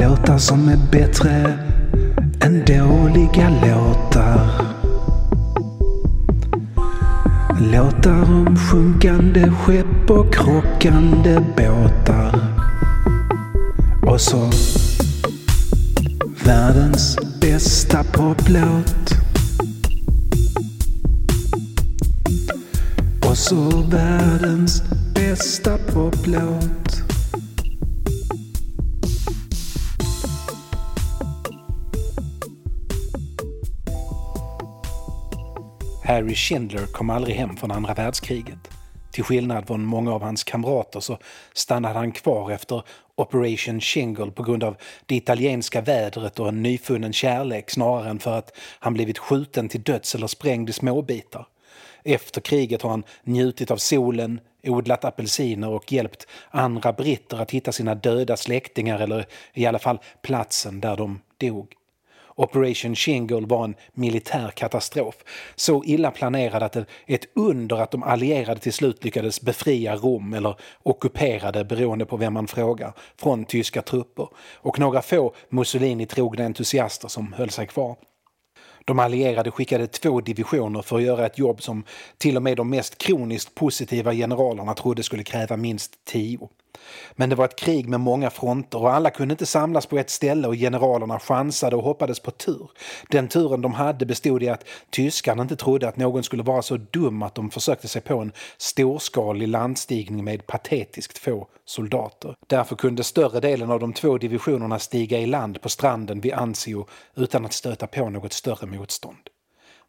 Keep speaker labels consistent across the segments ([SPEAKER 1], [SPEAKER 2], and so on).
[SPEAKER 1] Låtar som är bättre än dåliga låtar. Låtar om sjunkande skepp och krockande båtar. Och så världens bästa poplåt. Och så världens bästa poplåt.
[SPEAKER 2] Harry Schindler kom aldrig hem från andra världskriget. Till skillnad från många av hans kamrater så stannade han kvar efter Operation Shingle på grund av det italienska vädret och en nyfunnen kärlek snarare än för att han blivit skjuten till döds eller sprängd i småbitar. Efter kriget har han njutit av solen, odlat apelsiner och hjälpt andra britter att hitta sina döda släktingar eller i alla fall platsen där de dog. Operation Shingle var en militär katastrof. Så illa planerad att det är ett under att de allierade till slut lyckades befria Rom, eller ockuperade beroende på vem man frågar, från tyska trupper. Och några få Mussolini-trogna entusiaster som höll sig kvar. De allierade skickade två divisioner för att göra ett jobb som till och med de mest kroniskt positiva generalerna trodde skulle kräva minst tio. Men det var ett krig med många fronter och alla kunde inte samlas på ett ställe och generalerna chansade och hoppades på tur. Den turen de hade bestod i att tyskarna inte trodde att någon skulle vara så dum att de försökte sig på en storskalig landstigning med patetiskt få soldater. Därför kunde större delen av de två divisionerna stiga i land på stranden vid Anzio utan att stöta på något större motstånd.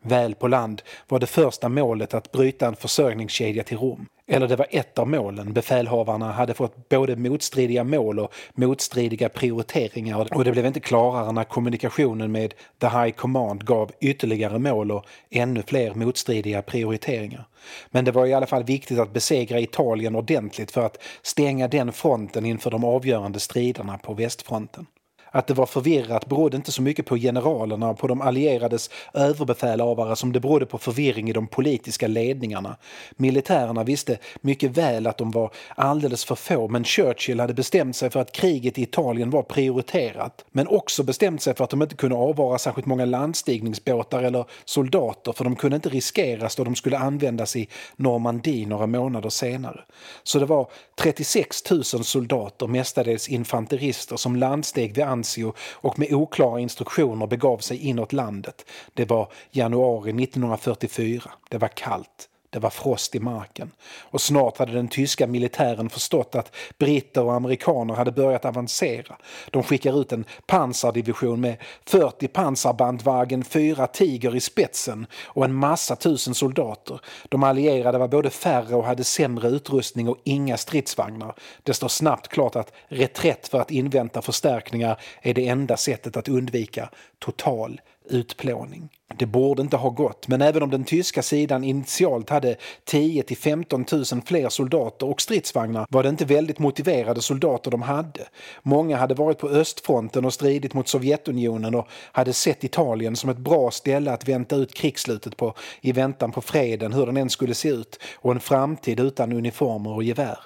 [SPEAKER 2] Väl på land var det första målet att bryta en försörjningskedja till Rom. Eller det var ett av målen. Befälhavarna hade fått både motstridiga mål och motstridiga prioriteringar och det blev inte klarare när kommunikationen med The High Command gav ytterligare mål och ännu fler motstridiga prioriteringar. Men det var i alla fall viktigt att besegra Italien ordentligt för att stänga den fronten inför de avgörande striderna på västfronten. Att det var förvirrat berodde inte så mycket på generalerna och på de allierades överbefälhavare som det berodde på förvirring i de politiska ledningarna. Militärerna visste mycket väl att de var alldeles för få men Churchill hade bestämt sig för att kriget i Italien var prioriterat. Men också bestämt sig för att de inte kunde avvara särskilt många landstigningsbåtar eller soldater för de kunde inte riskeras då de skulle användas i Normandie några månader senare. Så det var 36 000 soldater, mestadels infanterister, som landsteg vid Venancio och med oklara instruktioner begav sig inåt landet. Det var januari 1944. Det var kallt. Det var frost i marken. Och snart hade den tyska militären förstått att britter och amerikaner hade börjat avancera. De skickar ut en pansardivision med 40 pansarbandvagen, fyra Tiger i spetsen och en massa tusen soldater. De allierade var både färre och hade sämre utrustning och inga stridsvagnar. Det står snabbt klart att reträtt för att invänta förstärkningar är det enda sättet att undvika total utplåning. Det borde inte ha gått, men även om den tyska sidan initialt hade 10 till 15 000 fler soldater och stridsvagnar var det inte väldigt motiverade soldater de hade. Många hade varit på östfronten och stridit mot Sovjetunionen och hade sett Italien som ett bra ställe att vänta ut krigsslutet på i väntan på freden, hur den än skulle se ut, och en framtid utan uniformer och gevär.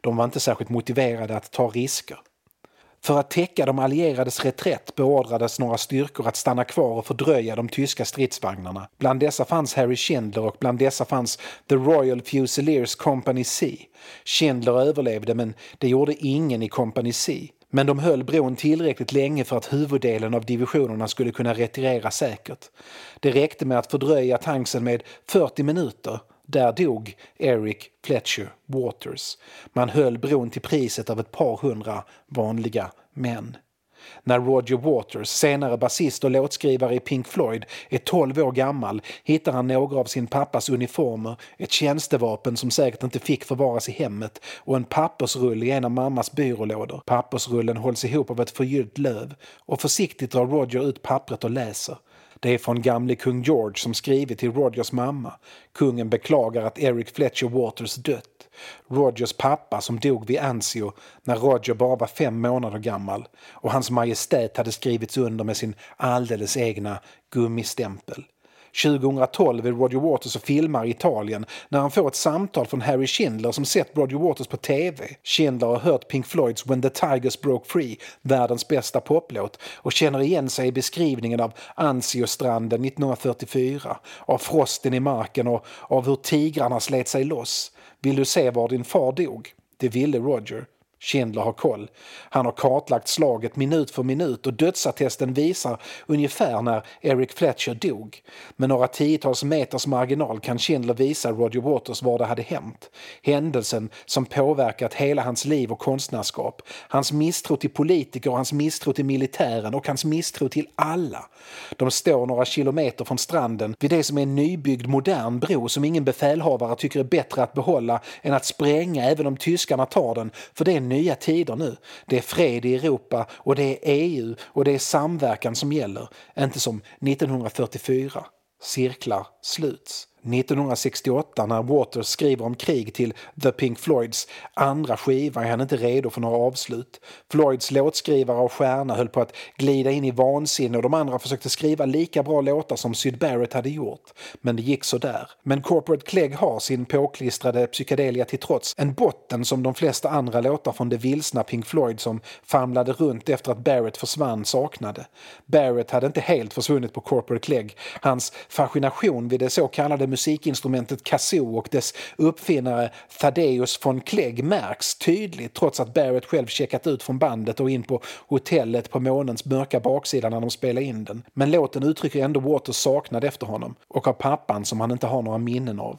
[SPEAKER 2] De var inte särskilt motiverade att ta risker. För att täcka de allierades reträtt beordrades några styrkor att stanna kvar och fördröja de tyska stridsvagnarna. Bland dessa fanns Harry Schindler och bland dessa fanns The Royal Fusiliers Company C. Schindler överlevde men det gjorde ingen i Company C. Men de höll bron tillräckligt länge för att huvuddelen av divisionerna skulle kunna retirera säkert. Det räckte med att fördröja tanksen med 40 minuter där dog Eric Fletcher Waters. Man höll bron till priset av ett par hundra vanliga män. När Roger Waters, senare basist och låtskrivare i Pink Floyd, är 12 år gammal hittar han några av sin pappas uniformer, ett tjänstevapen som säkert inte fick förvaras i hemmet och en pappersrulle i en av mammas byrålådor. Pappersrullen hålls ihop av ett förgyllt löv och försiktigt drar Roger ut pappret och läser. Det är från gamle kung George som skrivit till Rogers mamma. Kungen beklagar att Eric Fletcher Waters dött. Rogers pappa som dog vid Anzio när Roger bara var fem månader gammal och hans majestät hade skrivits under med sin alldeles egna gummistämpel. 2012 är Roger Waters och filmar i Italien när han får ett samtal från Harry Schindler som sett Roger Waters på TV. Schindler har hört Pink Floyds When the Tigers Broke Free, världens bästa poplåt, och känner igen sig i beskrivningen av Anzio-stranden 1944, av frosten i marken och av hur tigrarna slet sig loss. Vill du se var din far dog? Det ville Roger. Schindler har koll. Han har kartlagt slaget minut för minut och dödsattesten visar ungefär när Eric Fletcher dog. Med några tiotals meters marginal kan Schindler visa Roger Waters var det hade hänt. Händelsen som påverkat hela hans liv och konstnärskap. Hans misstro till politiker, hans misstro till militären och hans misstro till alla. De står några kilometer från stranden vid det som är en nybyggd modern bro som ingen befälhavare tycker är bättre att behålla än att spränga även om tyskarna tar den, för det är nya tider nu. Det är fred i Europa och det är EU och det är samverkan som gäller, inte som 1944. Cirklar sluts. 1968 när Waters skriver om krig till The Pink Floyds andra skiva är han inte redo för några avslut. Floyds låtskrivare och stjärna höll på att glida in i vansinne och de andra försökte skriva lika bra låtar som Syd Barrett hade gjort. Men det gick så där. Men Corporate Clegg har sin påklistrade psykedelia till trots en botten som de flesta andra låtar från det vilsna Pink Floyd som famlade runt efter att Barrett försvann saknade. Barrett hade inte helt försvunnit på Corporate Clegg. Hans fascination vid det så kallade musikinstrumentet kazoo och dess uppfinnare Thaddeus von Clegg märks tydligt trots att Barrett själv checkat ut från bandet och in på hotellet på månens mörka baksida när de spelade in den. Men låten uttrycker ändå Waters saknad efter honom och av pappan som han inte har några minnen av.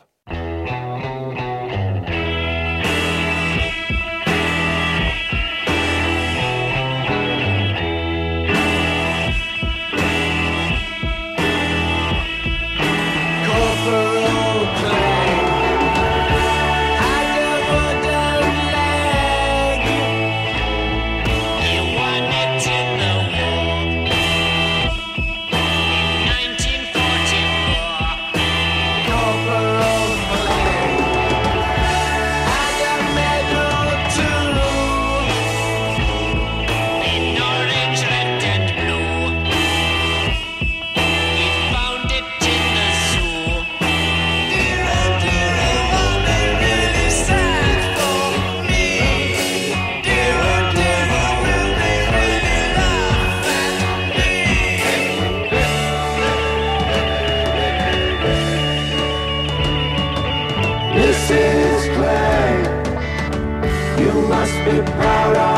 [SPEAKER 2] be proud of.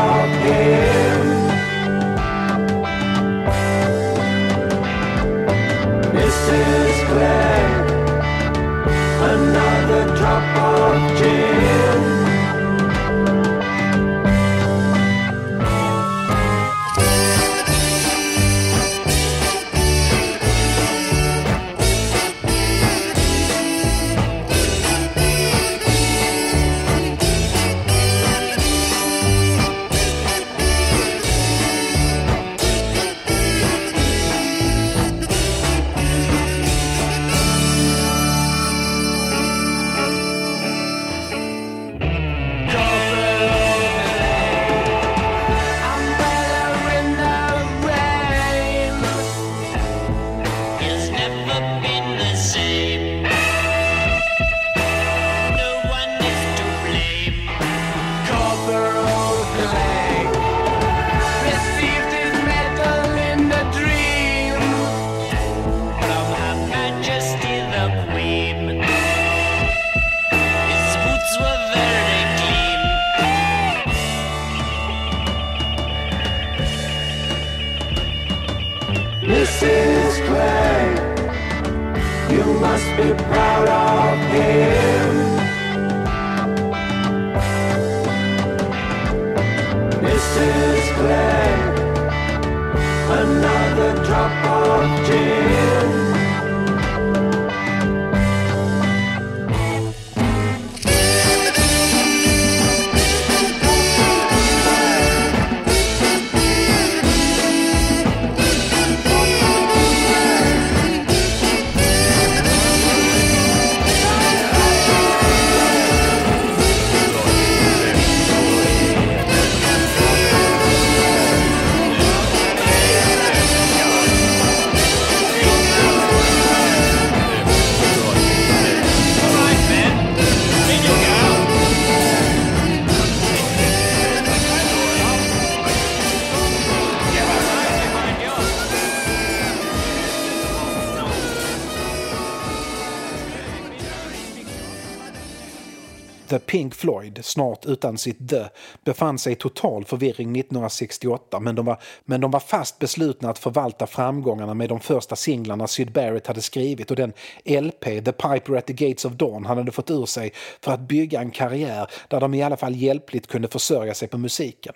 [SPEAKER 2] Floyd, snart utan sitt The, befann sig i total förvirring 1968 men de, var, men de var fast beslutna att förvalta framgångarna med de första singlarna Syd Barrett hade skrivit och den LP, The Piper at the Gates of Dawn, han hade fått ur sig för att bygga en karriär där de i alla fall hjälpligt kunde försörja sig på musiken.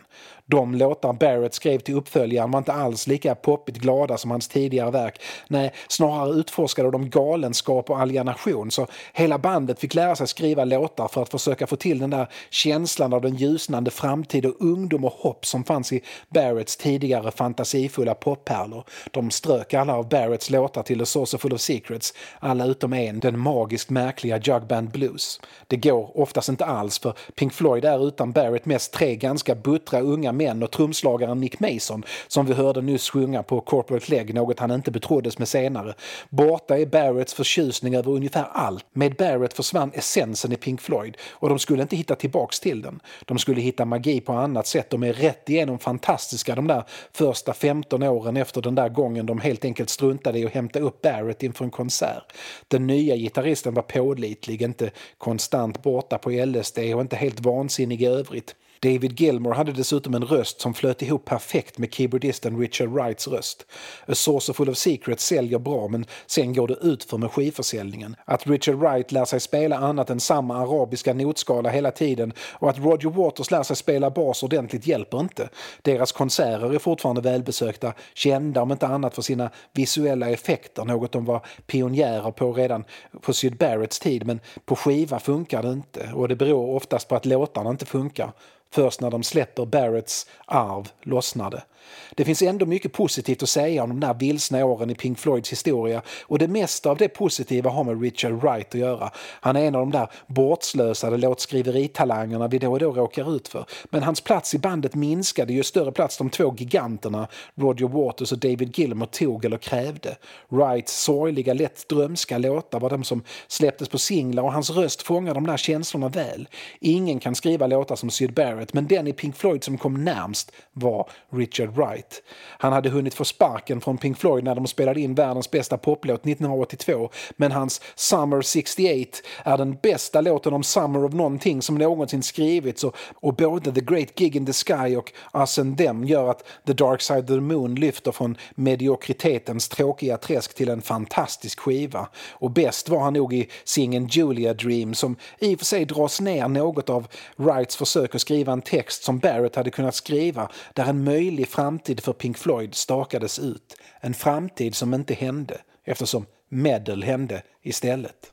[SPEAKER 2] De låtar Barrett skrev till uppföljaren var inte alls lika poppigt glada som hans tidigare verk. Nej, snarare utforskade de galenskap och alienation så hela bandet fick lära sig skriva låtar för att försöka få till den där känslan av den ljusnande framtid och ungdom och hopp som fanns i Barretts tidigare fantasifulla poppärlor. De strök alla av Barretts låtar till The Source Full of Secrets, alla utom en, den magiskt märkliga Jugband Blues. Det går oftast inte alls för Pink Floyd är utan Barrett mest tre ganska buttra unga män och trumslagaren Nick Mason som vi hörde nyss sjunga på Corporate Leg, något han inte betroddes med senare. Borta är Barretts förtjusning över ungefär allt. Med Barrett försvann essensen i Pink Floyd och de skulle inte hitta tillbaks till den. De skulle hitta magi på annat sätt. De är rätt igenom fantastiska de där första 15 åren efter den där gången de helt enkelt struntade i att hämta upp Barrett inför en konsert. Den nya gitarristen var pålitlig, inte konstant borta på LSD och inte helt vansinnig i övrigt. David Gilmore hade dessutom en röst som flöt ihop perfekt med keyboardisten Richard Wrights röst. A Source Full of Secrets säljer bra men sen går det ut för med skivförsäljningen. Att Richard Wright lär sig spela annat än samma arabiska notskala hela tiden och att Roger Waters lär sig spela bas ordentligt hjälper inte. Deras konserter är fortfarande välbesökta, kända om inte annat för sina visuella effekter, något de var pionjärer på redan på Syd Barretts tid men på skiva funkar det inte och det beror oftast på att låtarna inte funkar. Först när de släpper Barretts arv lossnade. Det finns ändå mycket positivt att säga om de där vilsna åren i Pink Floyds historia och det mesta av det positiva har med Richard Wright att göra. Han är en av de där bortslösade låtskriveritalangerna vi då och då råkar ut för. Men hans plats i bandet minskade ju större plats de två giganterna Roger Waters och David Gilmour tog eller krävde. Wrights sorgliga, lätt drömska låtar var de som släpptes på singlar och hans röst fångar de där känslorna väl. Ingen kan skriva låtar som Syd Barrett men den i Pink Floyd som kom närmst var Richard Wright. Han hade hunnit få sparken från Pink Floyd när de spelade in världens bästa poplåt 1982 men hans Summer 68 är den bästa låten om Summer of någonting som någonsin skrivits och, och både The Great Gig in the Sky och Us and Them gör att The Dark Side of the Moon lyfter från mediokritetens tråkiga träsk till en fantastisk skiva. Och bäst var han nog i singeln Julia Dream som i och för sig dras ner något av Wrights försök att skriva en text som Barrett hade kunnat skriva där en möjlig framtid för Pink Floyd stakades ut. En framtid som inte hände eftersom medel hände istället.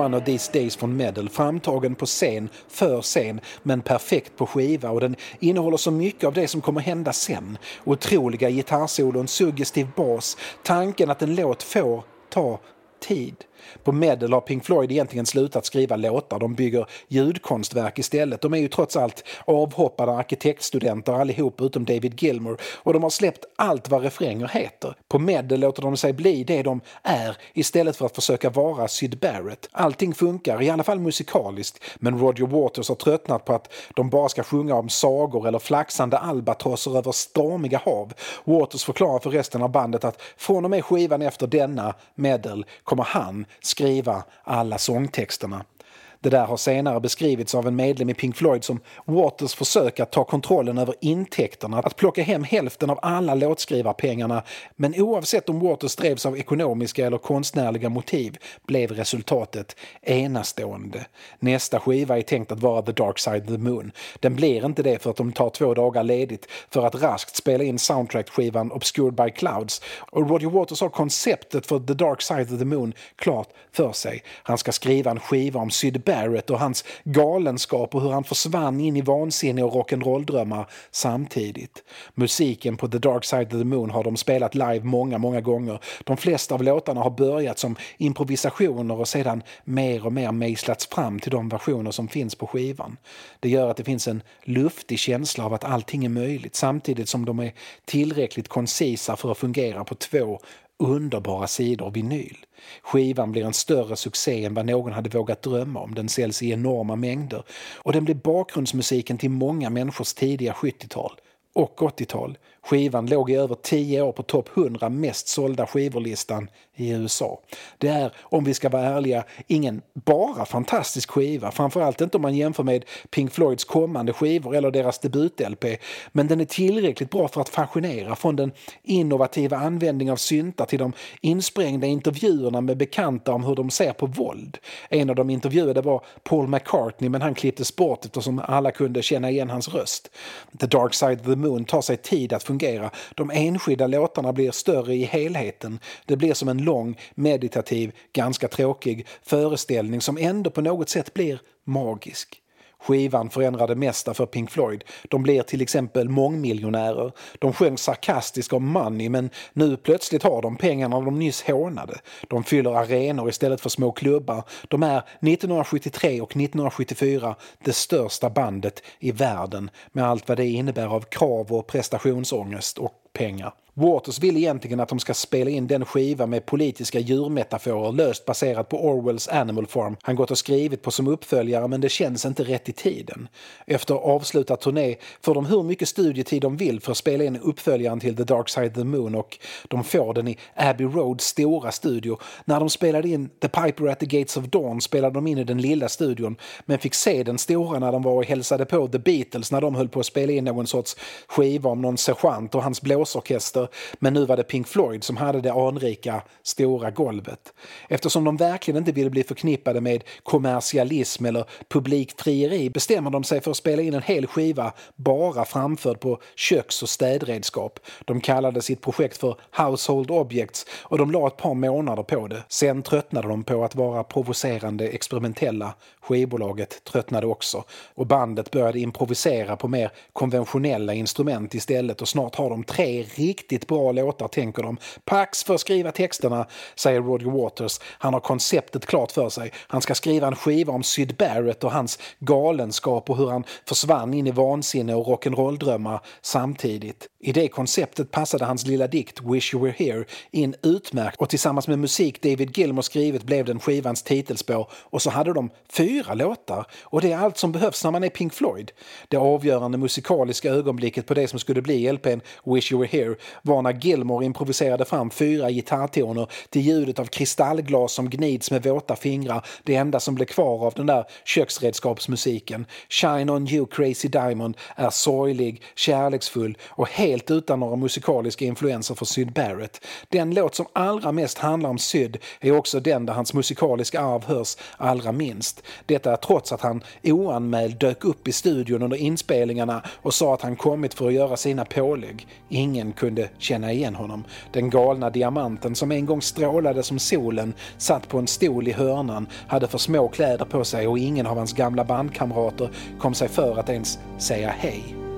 [SPEAKER 2] One of these days från Medal, framtagen på scen, för scen, men perfekt på skiva och den innehåller så mycket av det som kommer hända sen. Otroliga gitarrsolon, suggestiv bas, tanken att en låt får ta tid. På Medal har Pink Floyd egentligen slutat skriva låtar, de bygger ljudkonstverk istället. De är ju trots allt avhoppade arkitektstudenter allihop utom David Gilmour och de har släppt allt vad refränger heter. På Medal låter de sig bli det de är istället för att försöka vara Syd Barrett. Allting funkar, i alla fall musikaliskt, men Roger Waters har tröttnat på att de bara ska sjunga om sagor eller flaxande albatrosser över stormiga hav. Waters förklarar för resten av bandet att från och med skivan efter denna, Medal, kommer han skriva alla sångtexterna. Det där har senare beskrivits av en medlem i Pink Floyd som Waters försök att ta kontrollen över intäkterna, att plocka hem hälften av alla låtskrivarpengarna. Men oavsett om Waters drevs av ekonomiska eller konstnärliga motiv blev resultatet enastående. Nästa skiva är tänkt att vara The Dark Side of the Moon. Den blir inte det för att de tar två dagar ledigt för att raskt spela in soundtrack-skivan Obscured by Clouds. Och Roger Waters har konceptet för The Dark Side of the Moon klart för sig. Han ska skriva en skiva om Syd Barrett och hans galenskap och hur han försvann in i vansinne och rock'n'roll-drömmar samtidigt. Musiken på The Dark Side of the Moon har de spelat live många, många gånger. De flesta av låtarna har börjat som improvisationer och sedan mer och mer mejslats fram till de versioner som finns på skivan. Det gör att det finns en luftig känsla av att allting är möjligt samtidigt som de är tillräckligt koncisa för att fungera på två underbara sidor vinyl. Skivan blir en större succé än vad någon hade vågat drömma om. Den säljs i enorma mängder och den blir bakgrundsmusiken till många människors tidiga 70-tal och 80-tal. Skivan låg i över 10 år på topp 100 mest sålda skivor-listan i USA. Det är, om vi ska vara ärliga, ingen bara fantastisk skiva, framförallt inte om man jämför med Pink Floyds kommande skivor eller deras debut-LP, men den är tillräckligt bra för att fascinera från den innovativa användningen av syntar till de insprängda intervjuerna med bekanta om hur de ser på våld. En av de intervjuade var Paul McCartney, men han klipptes bort eftersom alla kunde känna igen hans röst. The Dark Side of the Moon tar sig tid att fungera. De enskilda låtarna blir större i helheten. Det blir som en lång, meditativ, ganska tråkig föreställning som ändå på något sätt blir magisk. Skivan förändrar det mesta för Pink Floyd. De blir till exempel mångmiljonärer. De sjöng sarkastiskt om money men nu plötsligt har de pengarna de nyss hånade. De fyller arenor istället för små klubbar. De är 1973 och 1974 det största bandet i världen med allt vad det innebär av krav och prestationsångest och pengar. Waters vill egentligen att de ska spela in den skiva med politiska djurmetaforer löst baserat på Orwells Animal Farm han gått och skrivit på som uppföljare men det känns inte rätt i tiden. Efter avslutad turné får de hur mycket studietid de vill för att spela in uppföljaren till The Dark Side of the Moon och de får den i Abbey Roads stora studio. När de spelade in The Piper at the Gates of Dawn spelade de in i den lilla studion men fick se den stora när de var och hälsade på The Beatles när de höll på att spela in någon sorts skiva om någon sergeant och hans blåsorkester men nu var det Pink Floyd som hade det anrika, stora golvet. Eftersom de verkligen inte ville bli förknippade med kommersialism eller publiktrieri bestämmer de sig för att spela in en hel skiva bara framförd på köks och städredskap. De kallade sitt projekt för Household Objects och de la ett par månader på det. Sen tröttnade de på att vara provocerande experimentella. Skivbolaget tröttnade också och bandet började improvisera på mer konventionella instrument istället och snart har de tre riktigt bra låtar tänker de. Pax för att skriva texterna, säger Roger Waters. Han har konceptet klart för sig. Han ska skriva en skiva om Syd Barrett och hans galenskap och hur han försvann in i vansinne och rock'n'roll-drömmar samtidigt. I det konceptet passade hans lilla dikt Wish You Were Here in utmärkt och tillsammans med musik David Gilmour skrivit blev den skivans titelspår och så hade de fyra låtar och det är allt som behövs när man är Pink Floyd. Det avgörande musikaliska ögonblicket på det som skulle bli LPn Wish You Were Here var när Gilmore improviserade fram fyra gitarrtoner till ljudet av kristallglas som gnids med våta fingrar, det enda som blev kvar av den där köksredskapsmusiken. Shine On You Crazy Diamond är sorglig, kärleksfull och helt helt utan några musikaliska influenser för Syd Barrett. Den låt som allra mest handlar om Syd är också den där hans musikaliska arv hörs allra minst. Detta trots att han oanmäld dök upp i studion under inspelningarna och sa att han kommit för att göra sina pålägg. Ingen kunde känna igen honom. Den galna diamanten som en gång strålade som solen satt på en stol i hörnan, hade för små kläder på sig och ingen av hans gamla bandkamrater kom sig för att ens säga hej.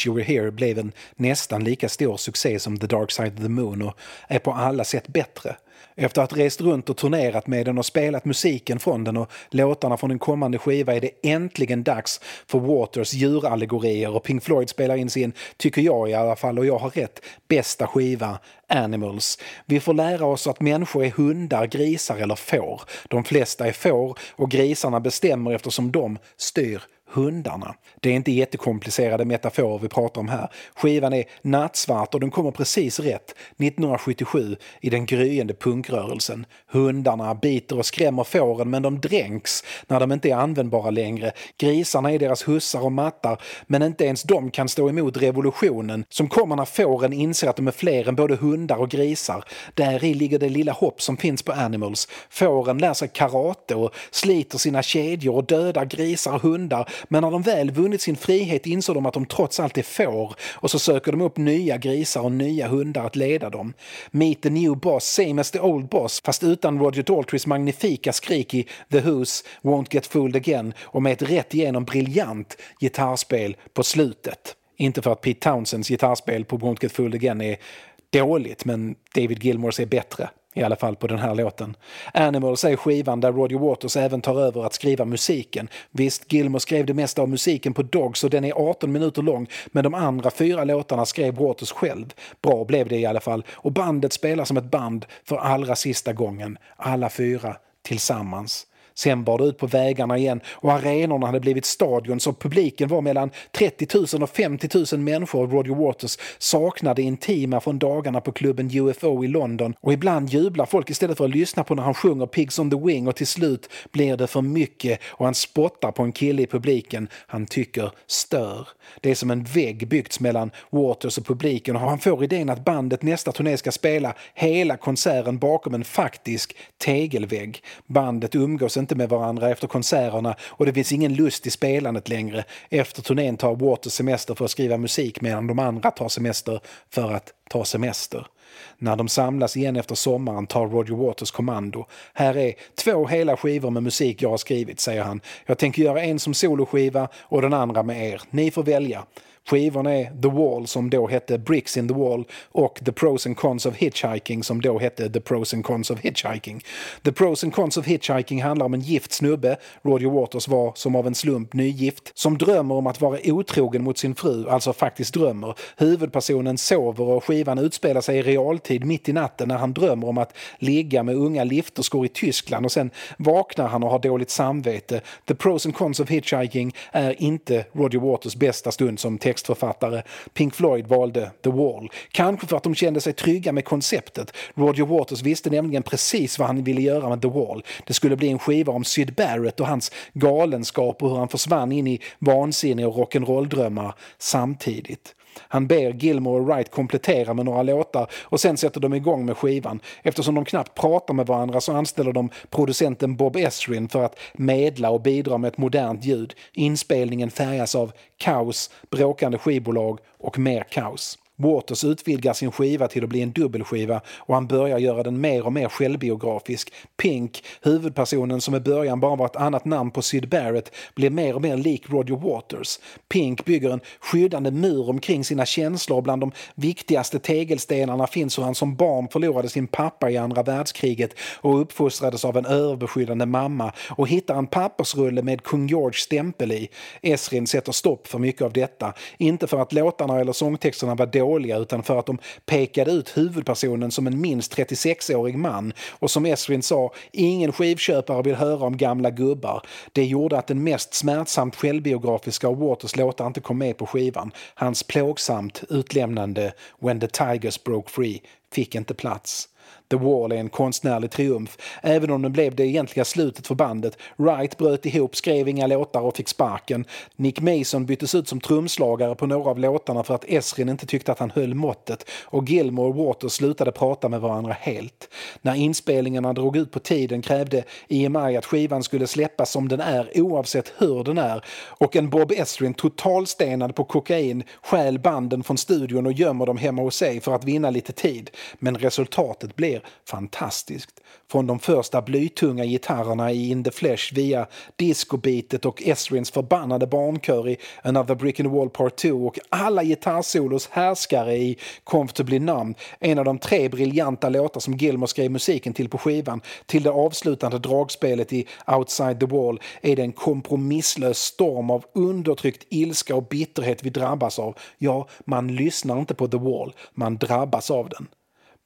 [SPEAKER 2] Wish You Were Here blev en nästan lika stor succé som The Dark Side of the Moon och är på alla sätt bättre. Efter att ha rest runt och turnerat med den och spelat musiken från den och låtarna från den kommande skiva är det äntligen dags för Waters djurallegorier och Pink Floyd spelar in sin, tycker jag i alla fall, och jag har rätt, bästa skiva Animals. Vi får lära oss att människor är hundar, grisar eller får. De flesta är får och grisarna bestämmer eftersom de styr hundarna. Det är inte jättekomplicerade metaforer vi pratar om här. Skivan är nattsvart och den kommer precis rätt 1977 i den gryende punkrörelsen. Hundarna biter och skrämmer fåren men de dränks när de inte är användbara längre. Grisarna är deras hussar och mattar men inte ens de kan stå emot revolutionen som kommer när fåren inser att de är fler än både hundar och grisar. Där i ligger det lilla hopp som finns på Animals. Fåren lär sig karate och sliter sina kedjor och dödar grisar och hundar men när de väl vunnit sin frihet inser de att de trots allt är får och så söker de upp nya grisar och nya hundar att leda dem. Meet the new boss, same as the old boss fast utan Roger Daltrys magnifika skrik i The Who's Won't Get Fooled Again och med ett rätt igenom briljant gitarrspel på slutet. Inte för att Pete Townsends gitarrspel på Won't Get Fooled Again är dåligt men David Gilmores är bättre. I alla fall på den här låten. Animals är skivan där Roger Waters även tar över att skriva musiken. Visst, Gilmore skrev det mesta av musiken på Dogs och den är 18 minuter lång men de andra fyra låtarna skrev Waters själv. Bra blev det i alla fall och bandet spelar som ett band för allra sista gången. Alla fyra tillsammans. Sen bar det ut på vägarna igen och arenorna hade blivit stadion så publiken var mellan 30 000 och 50 000 människor och Roger Waters saknade intima från dagarna på klubben UFO i London och ibland jublar folk istället för att lyssna på när han sjunger Pigs on the Wing och till slut blir det för mycket och han spottar på en kille i publiken han tycker stör. Det är som en vägg byggts mellan Waters och publiken och han får idén att bandet nästa turné ska spela hela konserten bakom en faktisk tegelvägg. Bandet umgås inte med varandra efter konserterna och det finns ingen lust i spelandet längre. Efter turnén tar Waters semester för att skriva musik medan de andra tar semester för att ta semester. När de samlas igen efter sommaren tar Roger Waters kommando. Här är två hela skivor med musik jag har skrivit, säger han. Jag tänker göra en som soloskiva och den andra med er. Ni får välja. Skivorna är The Wall som då hette Bricks in the Wall och The Pros and Cons of Hitchhiking som då hette The Pros and Cons of Hitchhiking. The Pros and Cons of Hitchhiking handlar om en gift snubbe, Roger Waters var som av en slump nygift, som drömmer om att vara otrogen mot sin fru, alltså faktiskt drömmer. Huvudpersonen sover och skivan utspelar sig i realtid mitt i natten när han drömmer om att ligga med unga lifterskor i Tyskland och sen vaknar han och har dåligt samvete. The Pros and Cons of Hitchhiking är inte Roger Waters bästa stund som text textförfattare. Pink Floyd valde The Wall. Kanske för att de kände sig trygga med konceptet. Roger Waters visste nämligen precis vad han ville göra med The Wall. Det skulle bli en skiva om Syd Barrett och hans galenskap och hur han försvann in i vansinne och rock'n'roll-drömmar samtidigt. Han ber Gilmore och Wright komplettera med några låtar och sen sätter de igång med skivan. Eftersom de knappt pratar med varandra så anställer de producenten Bob Esrin för att medla och bidra med ett modernt ljud. Inspelningen färgas av kaos, bråkande skivbolag och mer kaos. Waters utvidgar sin skiva till att bli en dubbelskiva och han börjar göra den mer och mer självbiografisk. Pink, huvudpersonen som i början bara var ett annat namn på Syd Barrett, blir mer och mer lik Roger Waters. Pink bygger en skyddande mur omkring sina känslor och bland de viktigaste tegelstenarna finns hur han som barn förlorade sin pappa i andra världskriget och uppfostrades av en överbeskyddande mamma och hittar en pappersrulle med kung George stämpel i. Esrin sätter stopp för mycket av detta, inte för att låtarna eller sångtexterna var dåliga dåliga utan för att de pekade ut huvudpersonen som en minst 36-årig man. Och som Esrin sa, ingen skivköpare vill höra om gamla gubbar. Det gjorde att den mest smärtsamt självbiografiska av Waters låtar inte kom med på skivan. Hans plågsamt utlämnande When the Tigers Broke Free fick inte plats. The Wall är en konstnärlig triumf, även om den blev det egentliga slutet för bandet. Wright bröt ihop, skrev inga låtar och fick sparken. Nick Mason byttes ut som trumslagare på några av låtarna för att Esrin inte tyckte att han höll måttet och Gilmore och Waters slutade prata med varandra helt. När inspelningarna drog ut på tiden krävde EMI att skivan skulle släppas som den är oavsett hur den är och en Bob Esrin totalstenad på kokain stjäl banden från studion och gömmer dem hemma hos sig för att vinna lite tid. Men resultatet blir fantastiskt. Från de första blytunga gitarrerna i In the Flesh via discobeatet och Esrins förbannade barnkör i Another Brick in the Wall Part 2 och alla gitarrsolos härskare i Comfortably Numb, en av de tre briljanta låtar som Gilmore skrev musiken till på skivan, till det avslutande dragspelet i Outside the Wall är det en kompromisslös storm av undertryckt ilska och bitterhet vi drabbas av. Ja, man lyssnar inte på The Wall, man drabbas av den.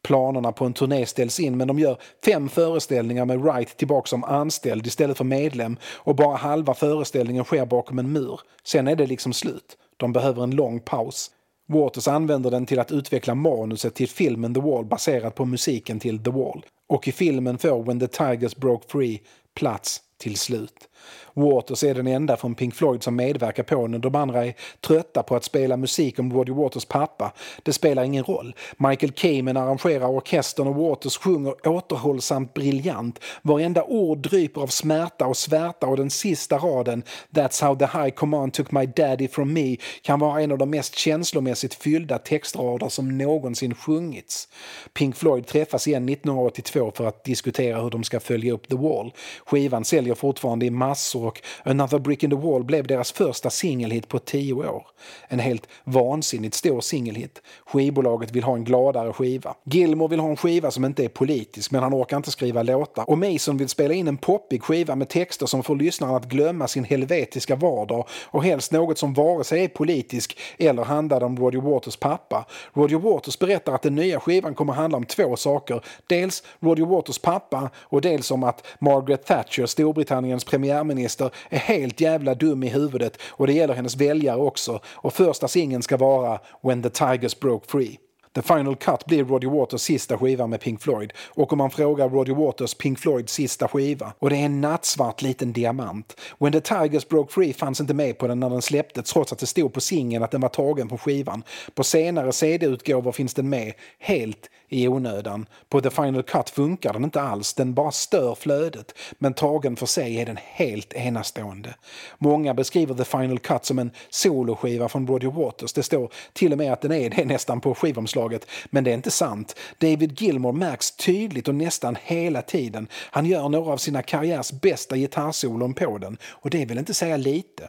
[SPEAKER 2] Planerna på en turné ställs in men de gör fem föreställningar med Wright tillbaka som anställd istället för medlem och bara halva föreställningen sker bakom en mur. Sen är det liksom slut. De behöver en lång paus. Waters använder den till att utveckla manuset till filmen The Wall baserat på musiken till The Wall. Och i filmen får When the Tigers Broke Free plats till slut. Waters är den enda från Pink Floyd som medverkar på den. De andra är trötta på att spela musik om Roddy Waters pappa. Det spelar ingen roll. Michael Kamen arrangerar orkestern och Waters sjunger återhållsamt briljant. Varenda ord dryper av smärta och svärta och den sista raden “That's how the high command took my daddy from me” kan vara en av de mest känslomässigt fyllda textrader som någonsin sjungits. Pink Floyd träffas igen 1982 för att diskutera hur de ska följa upp The Wall. Skivan säljer fortfarande i massor och Another Brick in the Wall blev deras första singelhit på tio år. En helt vansinnigt stor singelhit. Skivbolaget vill ha en gladare skiva. Gilmore vill ha en skiva som inte är politisk men han orkar inte skriva låtar. Och Mason vill spela in en poppig skiva med texter som får lyssnaren att glömma sin helvetiska vardag och helst något som vare sig är politisk eller handlar om Roger Waters pappa. Roger Waters berättar att den nya skivan kommer handla om två saker. Dels Roger Waters pappa och dels om att Margaret Thatcher, Storbritanniens premiär premiärminister är helt jävla dum i huvudet och det gäller hennes väljare också och första singeln ska vara When the Tigers Broke Free. The Final Cut blir Roddy Waters sista skiva med Pink Floyd. Och om man frågar Roddy Waters Pink Floyds sista skiva, och det är en nattsvart liten diamant. When the Tigers Broke Free fanns inte med på den när den släpptes trots att det stod på singeln att den var tagen från skivan. På senare CD-utgåvor finns den med, helt i onödan. På The Final Cut funkar den inte alls, den bara stör flödet. Men tagen för sig är den helt enastående. Många beskriver The Final Cut som en soloskiva från Roger Waters. Det står till och med att den är det nästan på skivomslaget. Men det är inte sant. David Gilmour märks tydligt och nästan hela tiden. Han gör några av sina karriärs bästa gitarrsolon på den. Och det vill inte säga lite.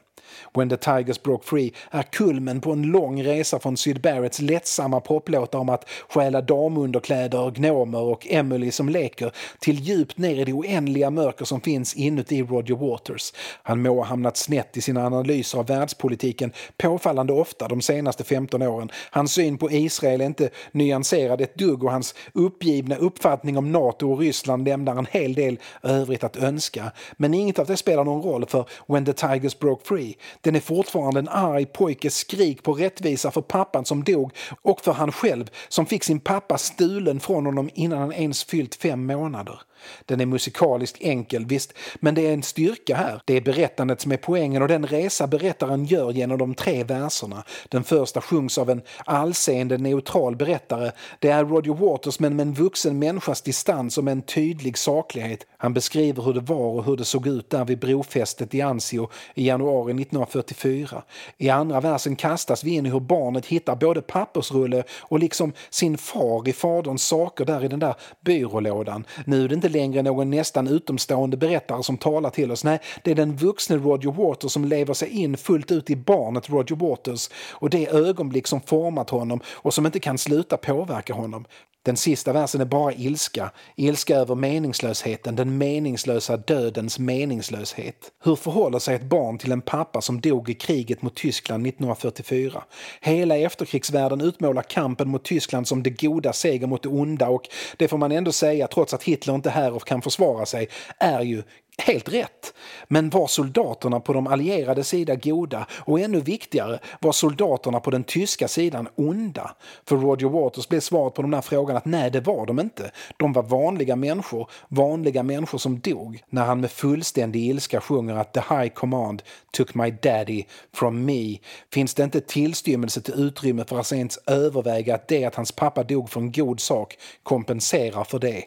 [SPEAKER 2] When the Tigers Broke Free är kulmen på en lång resa från Syd Barretts lättsamma poplåtar om att stjäla damunderkläder, underkläder, gnomer och Emily som leker till djupt ner i det oändliga mörker som finns inuti Roger Waters. Han må ha hamnat snett i sina analyser av världspolitiken påfallande ofta de senaste 15 åren. Hans syn på Israel är inte nyanserad ett dugg och hans uppgivna uppfattning om NATO och Ryssland lämnar en hel del övrigt att önska. Men inget av det spelar någon roll för When the Tigers Broke Free den är fortfarande en arg pojkes skrik på rättvisa för pappan som dog och för han själv som fick sin pappa stulen från honom innan han ens fyllt fem månader. Den är musikaliskt enkel, visst, men det är en styrka här. Det är berättandet som är poängen och den resa berättaren gör genom de tre verserna. Den första sjungs av en allseende neutral berättare. Det är Roger Waters men med en vuxen människas distans och med en tydlig saklighet. Han beskriver hur det var och hur det såg ut där vid brofästet i Anzio i januari 1944. I andra versen kastas vi in i hur barnet hittar både pappersrulle och liksom sin far i faderns saker där i den där byrålådan. Nu är det inte längre någon nästan utomstående berättare som talar till oss. Nej, det är den vuxne Roger Waters som lever sig in fullt ut i barnet Roger Waters och det ögonblick som format honom och som inte kan sluta påverka honom. Den sista versen är bara ilska. Ilska över meningslösheten, den meningslösa dödens meningslöshet. Hur förhåller sig ett barn till en pappa som dog i kriget mot Tyskland 1944? Hela efterkrigsvärlden utmålar kampen mot Tyskland som det goda seger mot det onda och det får man ändå säga, trots att Hitler inte här och kan försvara sig, är ju Helt rätt. Men var soldaterna på de allierade sida goda? Och ännu viktigare, var soldaterna på den tyska sidan onda? För Roger Waters blev svaret på de här frågan att nej, det var de inte. De var vanliga människor, vanliga människor som dog. När han med fullständig ilska sjunger att the high command took my daddy from me finns det inte tillstymmelse till utrymme för att ens överväga att det att hans pappa dog för en god sak kompenserar för det.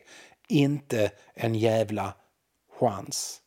[SPEAKER 2] Inte en jävla chans.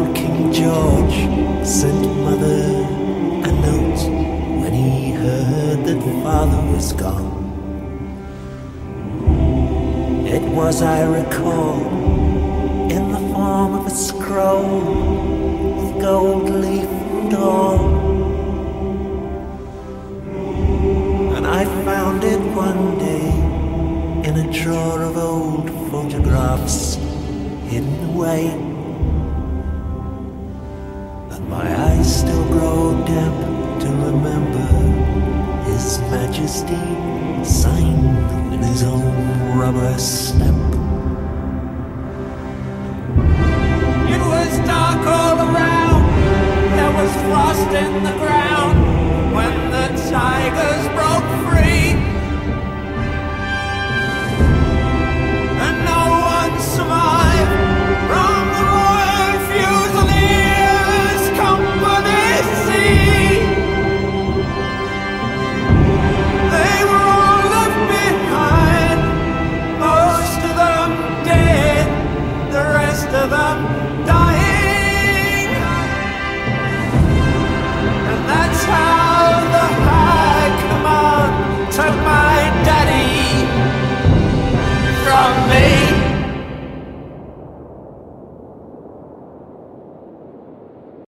[SPEAKER 1] Old King George sent mother a note when he heard that father was gone. It was, I recall, in the form of a scroll with gold leaf and all. And I found it one day in a drawer of old photographs hidden away. Grow to remember His Majesty signed with his own rubber stamp. It was dark all around. There was frost in the ground